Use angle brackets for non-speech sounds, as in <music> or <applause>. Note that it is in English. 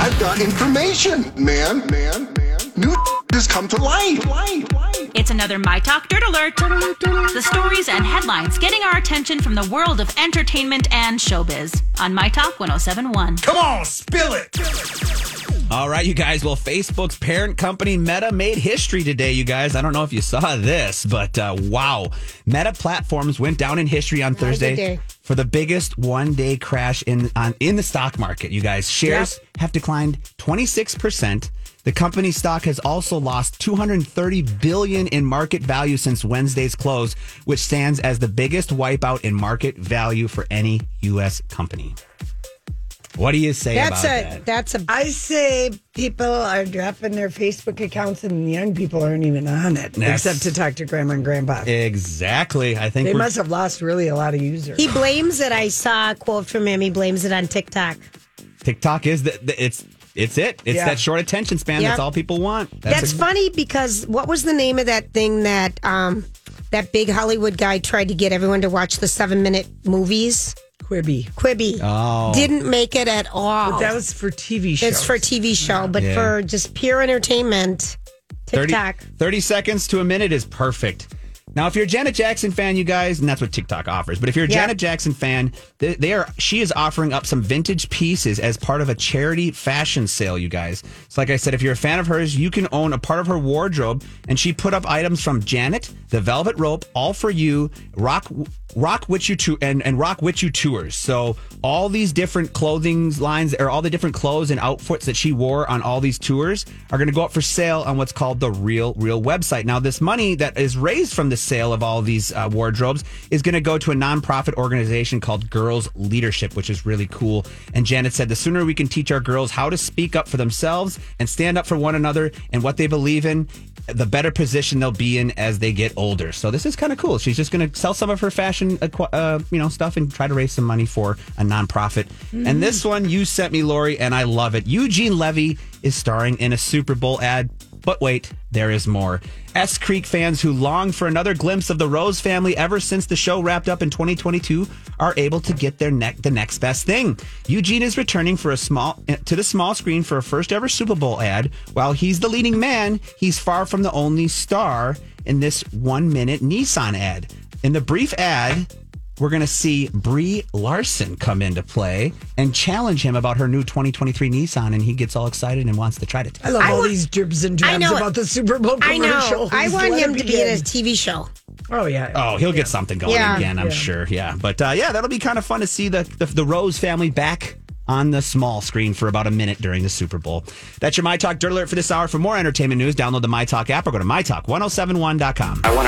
I've got information, man, man, man. New <laughs> has come to light. light, light. It's another My Talk Dirt Alert. The stories and headlines getting our attention from the world of entertainment and showbiz on My Talk 1071. Come on, spill it. All right, you guys. Well, Facebook's parent company Meta made history today, you guys. I don't know if you saw this, but uh, wow. Meta Platforms went down in history on Thursday for the biggest one day crash in on, in the stock market, you guys. Shares have declined 26%. The company's stock has also lost 230 billion in market value since Wednesday's close, which stands as the biggest wipeout in market value for any U.S. company. What do you say That's about a that? that's a I say people are dropping their Facebook accounts and young people aren't even on it That's- except to talk to grandma and grandpa. Exactly. I think they must have lost really a lot of users. he blames it. I saw a quote from him. He blames it on TikTok. TikTok is the, the it's it's it. It's Yeah. that short attention span. Yeah. That's all people want. That's a- funny because what was the name of that thing that um that big Hollywood guy tried to get everyone to watch the seven minute movies? Quibi. Quibi. Oh. Didn't make it at all. But that was for TV shows. it's for TV show, but Yeah. for just pure entertainment, 30, TikTok. 30 seconds to a minute is perfect. Now, if you're a Janet Jackson fan, you guys, and that's what TikTok offers. But if you're a Yeah. Janet Jackson fan, they, they are. She is offering up some vintage pieces as part of a charity fashion sale. You guys. So, like I said, if you're a fan of hers, you can own a part of her wardrobe. And she put up items from Janet, the Velvet Rope, All for You, Rock, Rock with you to and and Rock with you tours. So all these different clothing lines, or all the different clothes and outfits that she wore on all these tours, are going to go up for sale on what's called the Real Real website. Now, this money that is raised from the sale of all these uh, wardrobes is going to go to a nonprofit organization called Girls Leadership, which is really cool. And Janet said, the sooner we can teach our girls how to speak up for themselves and stand up for one another and what they believe in, the better position they'll be in as they get older. So this is kind of cool. She's just going to sell some of her fashion, uh, you know, stuff and try to raise some money for a nonprofit. And this one you sent me, Lori, and I love it. Eugene Levy is starring in a Super Bowl ad. But wait, there is more. S Creek fans who long for another glimpse of the Rose family ever since the show wrapped up in 2022 are able to get their neck the next best thing. Eugene is returning for a small eh, to the small screen for a first ever Super Bowl ad. While he's the leading man, he's far from the only star in this one minute Nissan ad. In the brief ad, we're going to see Brie Larson come into play and challenge him about her new 2023 Nissan, and he gets all excited and wants to try to. I love I all wa- these dribs and I drabs know about the Super Bowl I commercial. know. I want Let him it to be in a. TV show. Oh yeah. Oh, he'll get something going Yeah. again, I'm Yeah. sure. Yeah, but uh, yeah, that'll be kind of fun to see the, the the Rose family back on the small screen for about a minute during the Super Bowl. That's your My Talk Dirt Alert for this hour. For more entertainment news, download the My Talk app or go to mytalk1071.com. I want